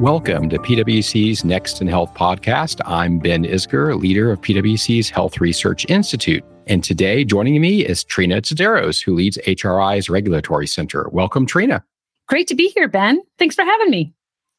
Welcome to PwC's Next in Health podcast. I'm Ben Isgur, leader of PwC's Health Research Institute. And today, joining me is Trina Tsouderos, who leads HRI's Regulatory Center. Welcome, Trina. Great to be here, Ben. Thanks for having me.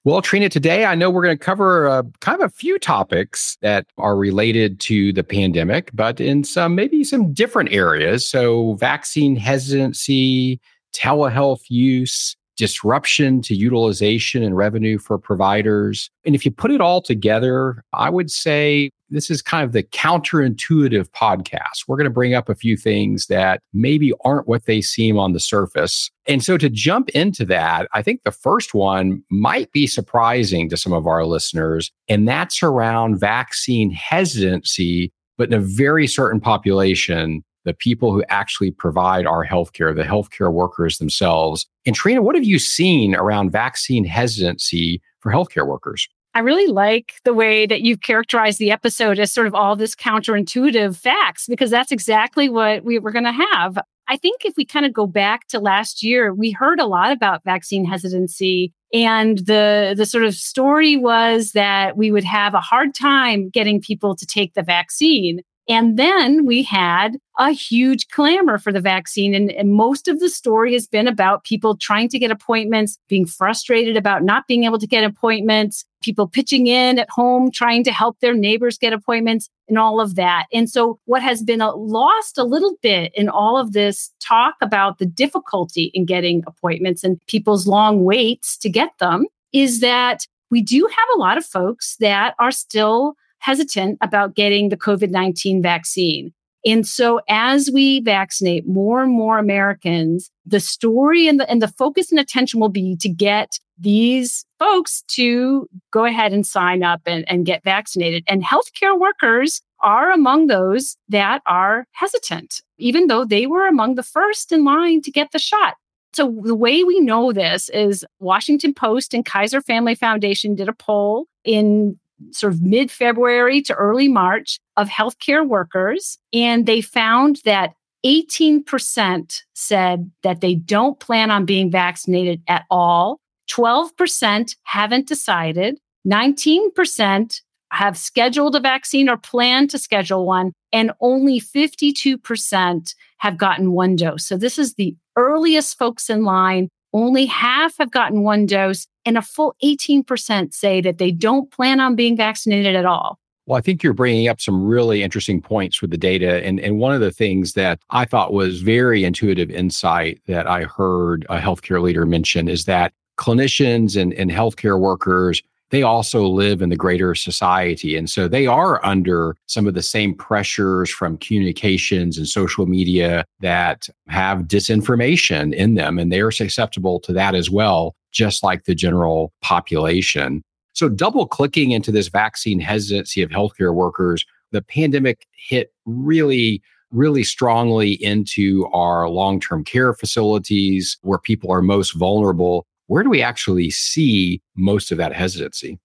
Well, Trina, today I know we're going to cover uh, kind of a few topics that are related to the pandemic, but in some maybe some different areas. So, vaccine hesitancy, telehealth use, disruption to utilization and revenue for providers. And if you put it all together, I would say this is kind of the counterintuitive podcast. We're going to bring up a few things that maybe aren't what they seem on the surface. And so to jump into that, I think the first one might be surprising to some of our listeners, and that's around vaccine hesitancy, but in a very certain population the people who actually provide our healthcare, the healthcare workers themselves. And Trina, what have you seen around vaccine hesitancy for healthcare workers? I really like the way that you've characterized the episode as sort of all this counterintuitive facts, because that's exactly what we were going to have. I think if we kind of go back to last year, we heard a lot about vaccine hesitancy. And the, the sort of story was that we would have a hard time getting people to take the vaccine. And then we had a huge clamor for the vaccine. And, and, most of the story has been about people trying to get appointments, being frustrated about not being able to get appointments, people pitching in at home, trying to help their neighbors get appointments, and all of that. And so, what has been a, lost a little bit in all of this talk about the difficulty in getting appointments and people's long waits to get them is that we do have a lot of folks that are still hesitant about getting the COVID 19 vaccine. And so as we vaccinate more and more Americans, the story and the, and the focus and attention will be to get these folks to go ahead and sign up and, and get vaccinated. And healthcare workers are among those that are hesitant, even though they were among the first in line to get the shot. So the way we know this is Washington Post and Kaiser Family Foundation did a poll in sort of mid February to early March of healthcare workers. And they found that 18% said that they don't plan on being vaccinated at all. 12% haven't decided. 19% have scheduled a vaccine or plan to schedule one. And only 52% have gotten one dose. So this is the earliest folks in line. Only half have gotten one dose and a full 18% say that they don't plan on being vaccinated at all. Well, I think you're bringing up some really interesting points with the data. And, and one of the things that I thought was very intuitive insight that I heard a healthcare leader mention is that clinicians and, and healthcare workers, they also live in the greater society. And so they are under some of the same pressures from communications and social media that have disinformation in them. And they are susceptible to that as well just like the general population. So, double clicking into this vaccine hesitancy of healthcare workers, the pandemic hit really, really strongly into our long term care facilities where people are most vulnerable. Where do we actually see most of that hesitancy?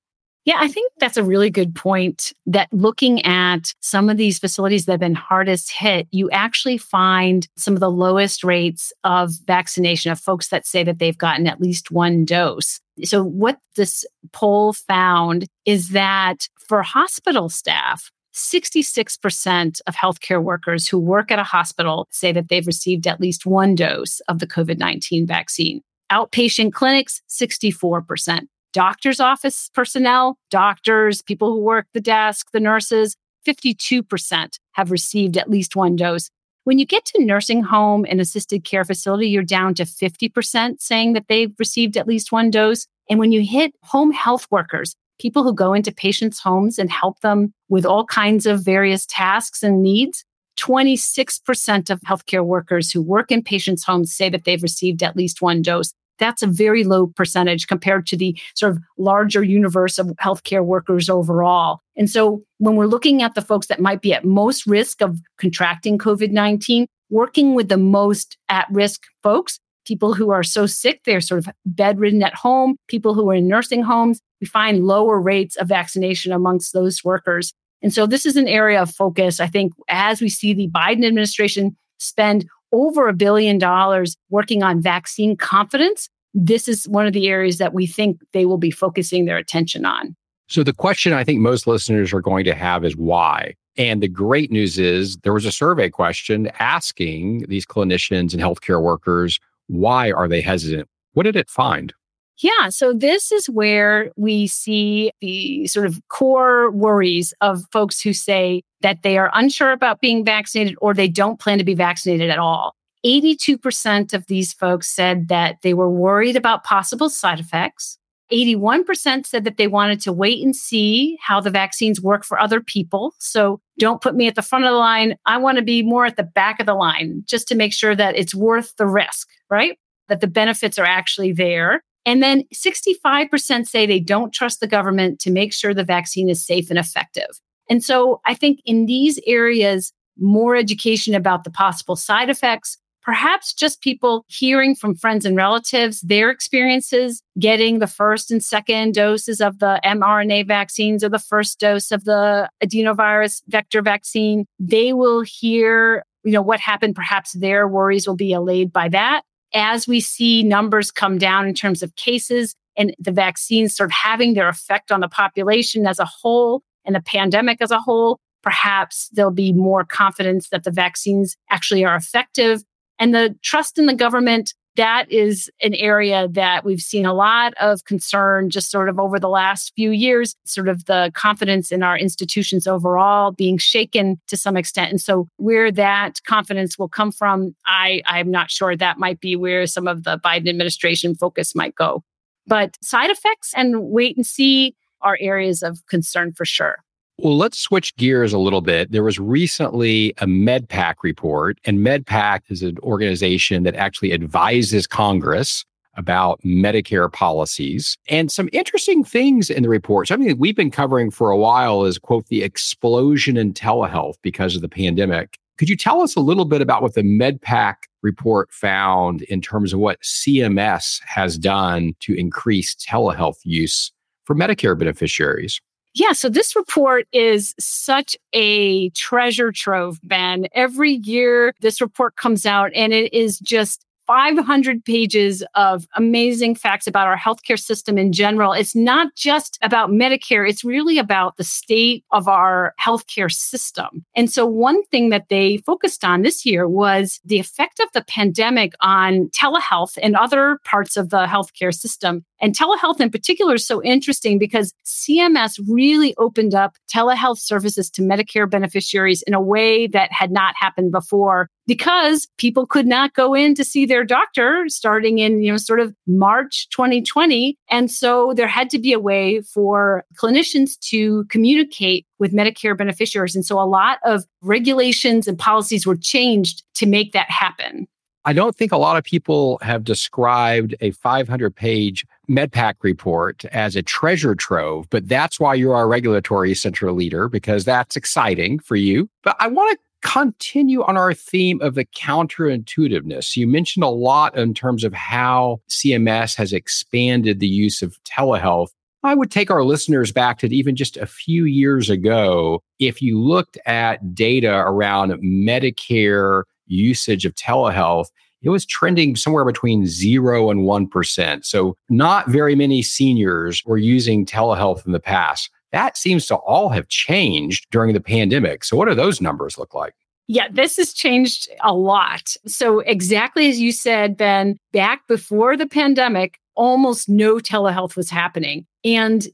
Yeah, I think that's a really good point that looking at some of these facilities that have been hardest hit, you actually find some of the lowest rates of vaccination of folks that say that they've gotten at least one dose. So, what this poll found is that for hospital staff, 66% of healthcare workers who work at a hospital say that they've received at least one dose of the COVID 19 vaccine. Outpatient clinics, 64% doctor's office personnel, doctors, people who work the desk, the nurses, 52% have received at least one dose. When you get to nursing home and assisted care facility, you're down to 50% saying that they've received at least one dose. And when you hit home health workers, people who go into patients' homes and help them with all kinds of various tasks and needs, 26% of healthcare workers who work in patients' homes say that they've received at least one dose that's a very low percentage compared to the sort of larger universe of healthcare workers overall. And so when we're looking at the folks that might be at most risk of contracting COVID 19, working with the most at risk folks, people who are so sick, they're sort of bedridden at home, people who are in nursing homes, we find lower rates of vaccination amongst those workers. And so this is an area of focus. I think as we see the Biden administration spend over a billion dollars working on vaccine confidence. this is one of the areas that we think they will be focusing their attention on. So, the question I think most listeners are going to have is why? And the great news is there was a survey question asking these clinicians and healthcare workers, why are they hesitant? What did it find? Yeah. So this is where we see the sort of core worries of folks who say that they are unsure about being vaccinated or they don't plan to be vaccinated at all. 82% of these folks said that they were worried about possible side effects. 81% said that they wanted to wait and see how the vaccines work for other people. So don't put me at the front of the line. I want to be more at the back of the line just to make sure that it's worth the risk, right? That the benefits are actually there. And then 65% say they don't trust the government to make sure the vaccine is safe and effective. And so I think in these areas, more education about the possible side effects, perhaps just people hearing from friends and relatives their experiences getting the first and second doses of the mRNA vaccines or the first dose of the adenovirus vector vaccine. They will hear, you know, what happened. Perhaps their worries will be allayed by that as we see numbers come down in terms of cases and the vaccines sort of having their effect on the population as a whole and the pandemic as a whole, perhaps there'll be more confidence that the vaccines actually are effective. And the trust in the government, that is an area that we've seen a lot of concern just sort of over the last few years, sort of the confidence in our institutions overall being shaken to some extent. And so where that confidence will come from, I, I'm not sure that might be where some of the Biden administration focus might go. But side effects and wait and see are areas of concern for sure. Well, let's switch gears a little bit. There was recently a MedPAC report, and MedPAC is an organization that actually advises Congress about Medicare policies and some interesting things in the report. Something that we've been covering for a while is, quote, the explosion in telehealth because of the pandemic. Could you tell us a little bit about what the MedPAC report found in terms of what CMS has done to increase telehealth use for Medicare beneficiaries? Yeah, so this report is such a treasure trove, Ben. Every year this report comes out and it is just 500 pages of amazing facts about our healthcare system in general. It's not just about Medicare, it's really about the state of our healthcare system. And so, one thing that they focused on this year was the effect of the pandemic on telehealth and other parts of the healthcare system. And telehealth in particular is so interesting because CMS really opened up telehealth services to Medicare beneficiaries in a way that had not happened before because people could not go in to see their doctor starting in, you know, sort of March 2020. And so there had to be a way for clinicians to communicate with Medicare beneficiaries. And so a lot of regulations and policies were changed to make that happen. I don't think a lot of people have described a 500 page MedPAC report as a treasure trove, but that's why you're our regulatory center leader because that's exciting for you. But I want to continue on our theme of the counterintuitiveness. You mentioned a lot in terms of how CMS has expanded the use of telehealth. I would take our listeners back to even just a few years ago. If you looked at data around Medicare usage of telehealth, it was trending somewhere between zero and 1%. So, not very many seniors were using telehealth in the past. That seems to all have changed during the pandemic. So, what do those numbers look like? Yeah, this has changed a lot. So, exactly as you said, Ben, back before the pandemic, almost no telehealth was happening. And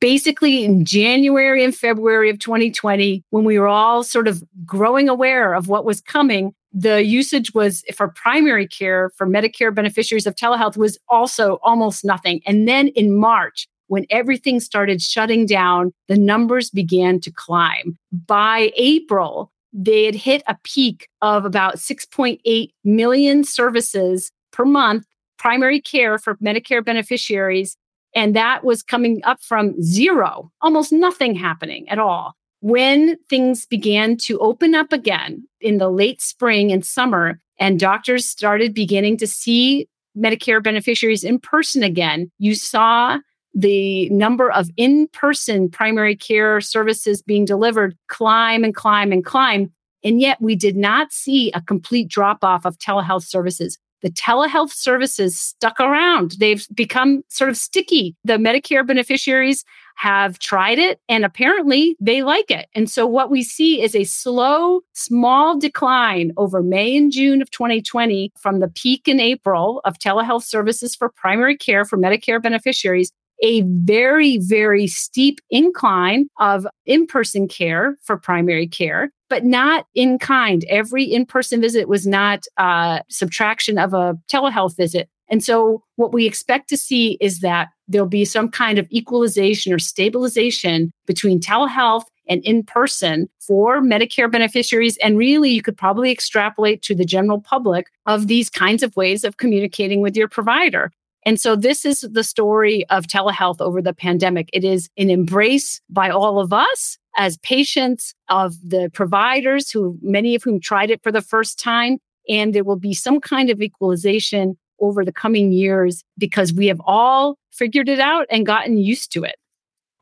basically in January and February of 2020, when we were all sort of growing aware of what was coming, the usage was for primary care for Medicare beneficiaries of telehealth was also almost nothing. And then in March, when everything started shutting down, the numbers began to climb. By April, they had hit a peak of about 6.8 million services per month, primary care for Medicare beneficiaries. And that was coming up from zero, almost nothing happening at all when things began to open up again in the late spring and summer, and doctors started beginning to see Medicare beneficiaries in person again, you saw the number of in person primary care services being delivered climb and climb and climb. And yet we did not see a complete drop off of telehealth services. the telehealth services stuck around. They've become sort of sticky. The Medicare beneficiaries have tried it and apparently they like it. And so what we see is a slow, small decline over May and June of 2020 from the peak in April of telehealth services for primary care for Medicare beneficiaries a very, very steep incline of in person care for primary care, but not in kind. Every in person visit was not a subtraction of a telehealth visit. And so, what we expect to see is that there'll be some kind of equalization or stabilization between telehealth and in person for Medicare beneficiaries. And really, you could probably extrapolate to the general public of these kinds of ways of communicating with your provider. And so this is the story of telehealth over the pandemic. It is an embrace by all of us as patients of the providers who many of whom tried it for the first time. And there will be some kind of equalization over the coming years because we have all figured it out and gotten used to it.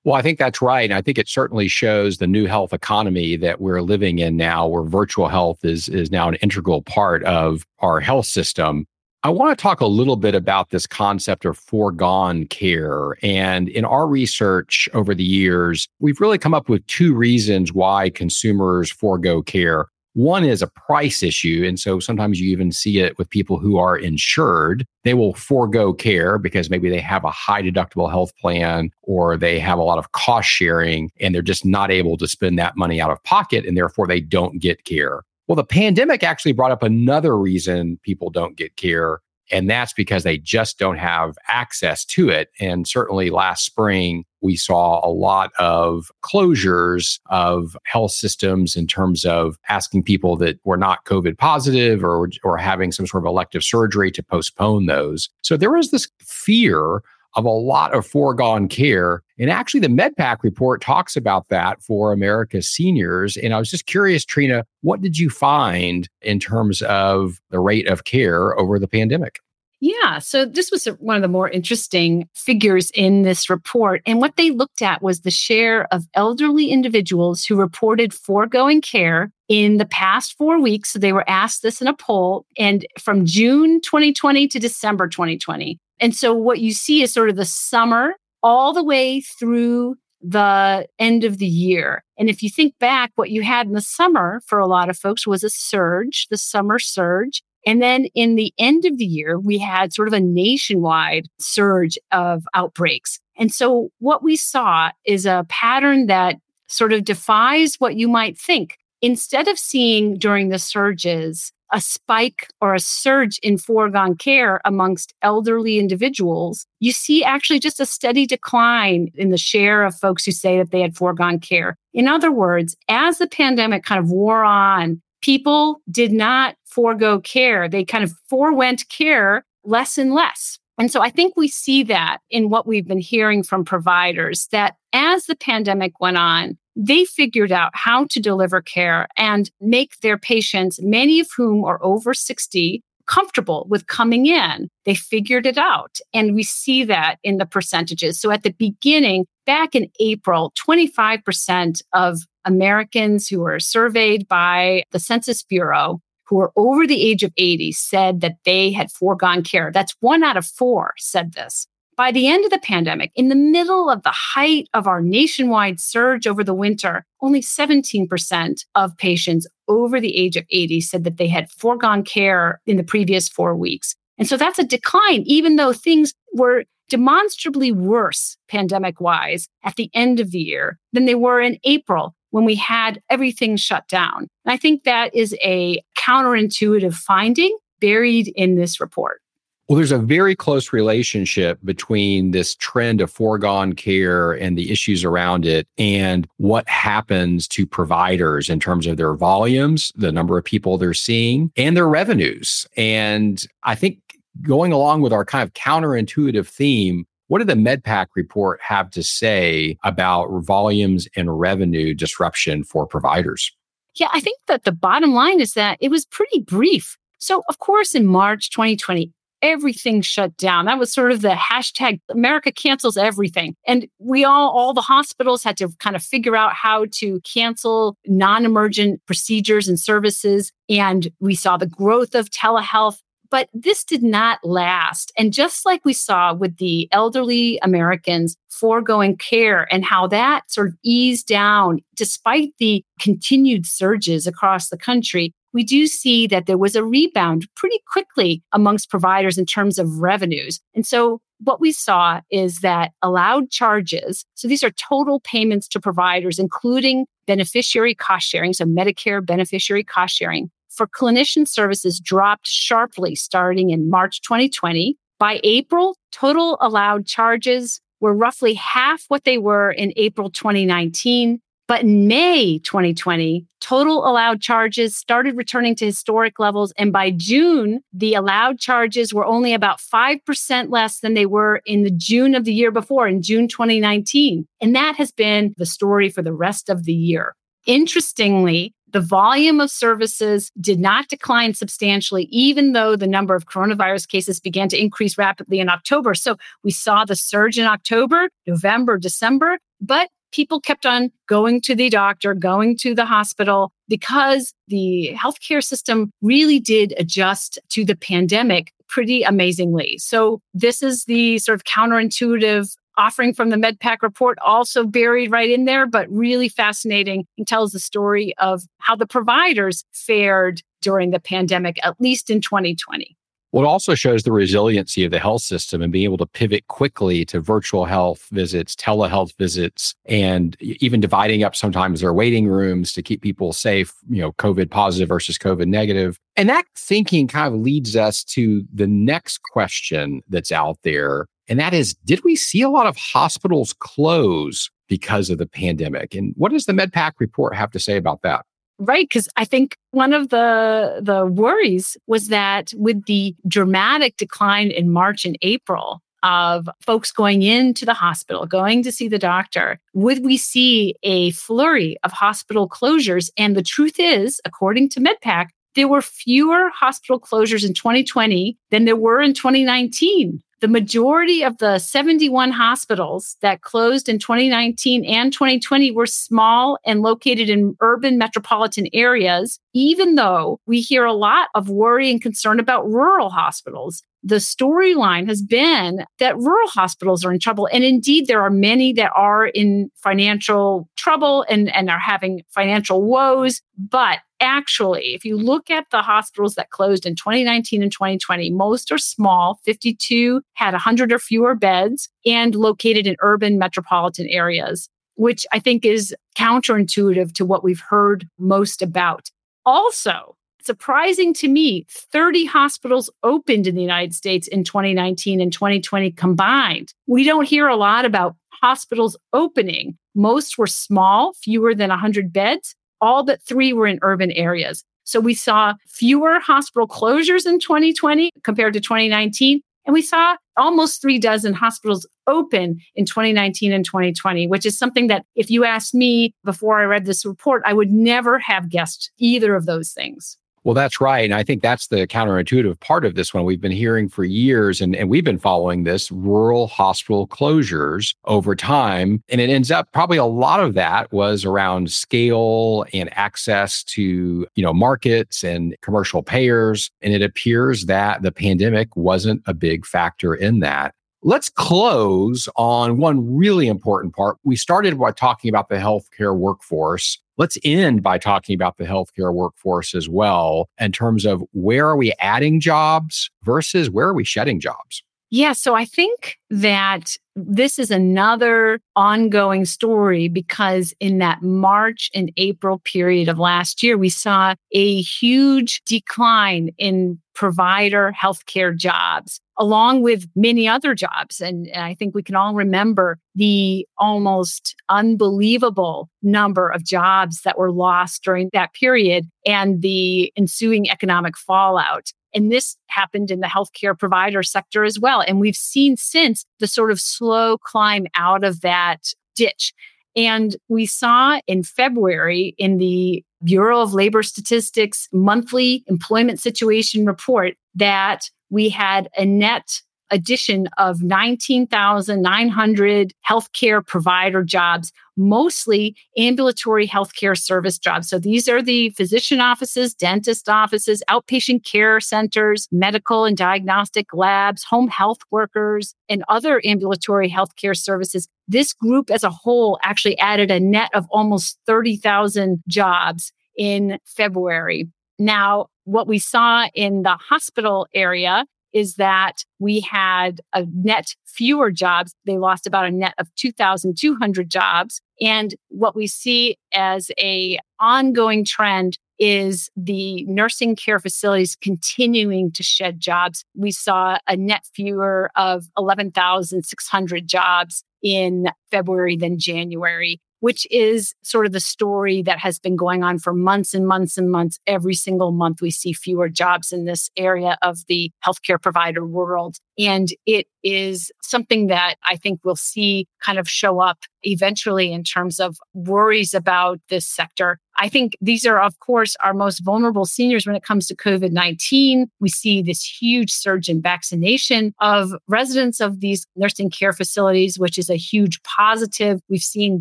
Well, I think that's right. And I think it certainly shows the new health economy that we're living in now, where virtual health is, is now an integral part of our health system. I want to talk a little bit about this concept of foregone care. And in our research over the years, we've really come up with two reasons why consumers forego care. One is a price issue. And so sometimes you even see it with people who are insured. They will forego care because maybe they have a high deductible health plan or they have a lot of cost sharing and they're just not able to spend that money out of pocket and therefore they don't get care. Well, the pandemic actually brought up another reason people don't get care, and that's because they just don't have access to it. And certainly last spring, we saw a lot of closures of health systems in terms of asking people that were not COVID positive or, or having some sort of elective surgery to postpone those. So there was this fear of a lot of foregone care. And actually, the MedPAC report talks about that for America's seniors. And I was just curious, Trina, what did you find in terms of the rate of care over the pandemic? Yeah. So this was uh, one of the more interesting figures in this report. And what they looked at was the share of elderly individuals who reported foregoing care in the past four weeks. So they were asked this in a poll and from June 2020 to December 2020. And so what you see is sort of the summer all the way through the end of the year. And if you think back, what you had in the summer for a lot of folks was a surge, the summer surge. And then in the end of the year, we had sort of a nationwide surge of outbreaks. And so what we saw is a pattern that sort of defies what you might think. Instead of seeing during the surges a spike or a surge in foregone care amongst elderly individuals, you see actually just a steady decline in the share of folks who say that they had foregone care. In other words, as the pandemic kind of wore on, people did not forego care. They kind of forewent care less and less. And so I think we see that in what we've been hearing from providers that as the pandemic went on, they figured out how to deliver care and make their patients, many of whom are over 60, comfortable with coming in. They figured it out. And we see that in the percentages. So at the beginning, back in April, 25% of Americans who were surveyed by the Census Bureau who were over the age of 80 said that they had foregone care. That's one out of four said this. By the end of the pandemic, in the middle of the height of our nationwide surge over the winter, only 17% of patients over the age of 80 said that they had foregone care in the previous four weeks. And so that's a decline, even though things were demonstrably worse pandemic wise at the end of the year than they were in April when we had everything shut down. And I think that is a counterintuitive finding buried in this report. Well, there's a very close relationship between this trend of foregone care and the issues around it and what happens to providers in terms of their volumes, the number of people they're seeing, and their revenues. And I think going along with our kind of counterintuitive theme, what did the MedPAC report have to say about volumes and revenue disruption for providers? Yeah, I think that the bottom line is that it was pretty brief. So, of course, in March 2020, everything shut down. That was sort of the hashtag America cancels everything. And we all, all the hospitals had to kind of figure out how to cancel non emergent procedures and services. And we saw the growth of telehealth. But this did not last. And just like we saw with the elderly Americans foregoing care and how that sort of eased down despite the continued surges across the country, we do see that there was a rebound pretty quickly amongst providers in terms of revenues. And so what we saw is that allowed charges, so these are total payments to providers, including beneficiary cost sharing, so Medicare beneficiary cost sharing, for clinician services dropped sharply starting in March 2020. By April, total allowed charges were roughly half what they were in April 2019. But in May 2020, total allowed charges started returning to historic levels. And by June, the allowed charges were only about 5% less than they were in the June of the year before, in June 2019. And that has been the story for the rest of the year. Interestingly, the volume of services did not decline substantially, even though the number of coronavirus cases began to increase rapidly in October. So we saw the surge in October, November, December, but people kept on going to the doctor, going to the hospital because the healthcare system really did adjust to the pandemic pretty amazingly. So this is the sort of counterintuitive offering from the MedPAC report also buried right in there, but really fascinating and tells the story of how the providers fared during the pandemic, at least in 2020. It also shows the resiliency of the health system and being able to pivot quickly to virtual health visits, telehealth visits, and even dividing up sometimes their waiting rooms to keep people safe, you know, COVID positive versus COVID negative. And that thinking kind of leads us to the next question that's out there. And that is Did we see a lot of hospitals close because of the pandemic? And what does the MedPAC report have to say about that? Right, because I think one of the the worries was that with the dramatic decline in March and April of folks going into the hospital, going to see the doctor, would we see a flurry of hospital closures? And the truth is, according to MedPAC, there were fewer hospital closures in 2020 than there were in 2019 the majority of the 71 hospitals that closed in 2019 and 2020 were small and located in urban metropolitan areas, even though we hear a lot of worry and concern about rural hospitals. The storyline has been that rural hospitals are in trouble. And indeed, there are many that are in financial trouble and, and are having financial woes. But actually, if you look at the hospitals that closed in 2019 and 2020, most are small. 52 had 100 or fewer beds and located in urban metropolitan areas, which I think is counterintuitive to what we've heard most about. Also, surprising to me, 30 hospitals opened in the United States in 2019 and 2020 combined. We don't hear a lot about hospitals opening. Most were small, fewer than 100 beds, all but three were in urban areas. So we saw fewer hospital closures in 2020 compared to 2019. And we saw almost three dozen hospitals open in 2019 and 2020, which is something that if you asked me before I read this report, I would never have guessed either of those things. Well, that's right. And I think that's the counterintuitive part of this one. We've been hearing for years, and, and we've been following this rural hospital closures over time. And it ends up probably a lot of that was around scale and access to, you know, markets and commercial payers. And it appears that the pandemic wasn't a big factor in that. Let's close on one really important part. We started by talking about the healthcare workforce. Let's end by talking about the healthcare workforce as well in terms of where are we adding jobs versus where are we shedding jobs? Yeah, so I think that this is another ongoing story because in that March and April period of last year, we saw a huge decline in provider healthcare jobs, along with many other jobs. And I think we can all remember the almost unbelievable number of jobs that were lost during that period and the ensuing economic fallout. And this happened in the healthcare provider sector as well. And we've seen since the sort of slow climb out of that ditch. And we saw in February in the Bureau of Labor Statistics monthly employment situation report that we had a net addition of 19,900 healthcare provider jobs, mostly ambulatory healthcare service jobs. So these are the physician offices, dentist offices, outpatient care centers, medical and diagnostic labs, home health workers, and other ambulatory healthcare services. This group as a whole actually added a net of almost 30,000 jobs in February. Now, what we saw in the hospital area is that we had a net fewer jobs. They lost about a net of 2,200 jobs. And what we see as a ongoing trend is the nursing care facilities continuing to shed jobs. We saw a net fewer of 11,600 jobs in February than January which is sort of the story that has been going on for months and months and months. Every single month, we see fewer jobs in this area of the healthcare provider world. And it is something that I think we'll see kind of show up eventually in terms of worries about this sector. I think these are, of course, our most vulnerable seniors when it comes to COVID 19. We see this huge surge in vaccination of residents of these nursing care facilities, which is a huge positive. We've seen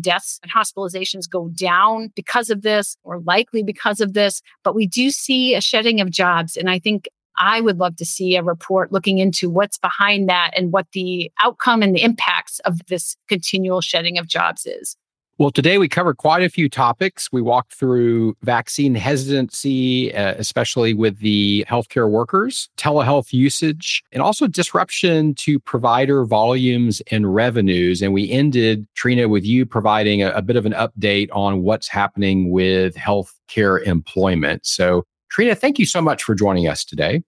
deaths and hospitalizations go down because of this, or likely because of this, but we do see a shedding of jobs. And I think I would love to see a report looking into what's behind that and what the outcome and the impacts of this continual shedding of jobs is. Well, today we covered quite a few topics. We walked through vaccine hesitancy, uh, especially with the healthcare workers, telehealth usage, and also disruption to provider volumes and revenues. And we ended, Trina, with you providing a, a bit of an update on what's happening with healthcare employment. So Trina, thank you so much for joining us today.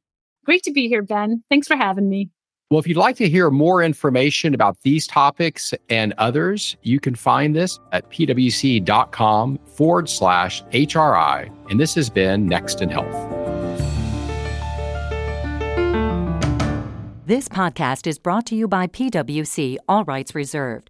Great to be here, Ben. Thanks for having me. Well, if you'd like to hear more information about these topics and others, you can find this at pwc.com forward slash HRI. And this has been Next in Health. This podcast is brought to you by PwC, all rights reserved.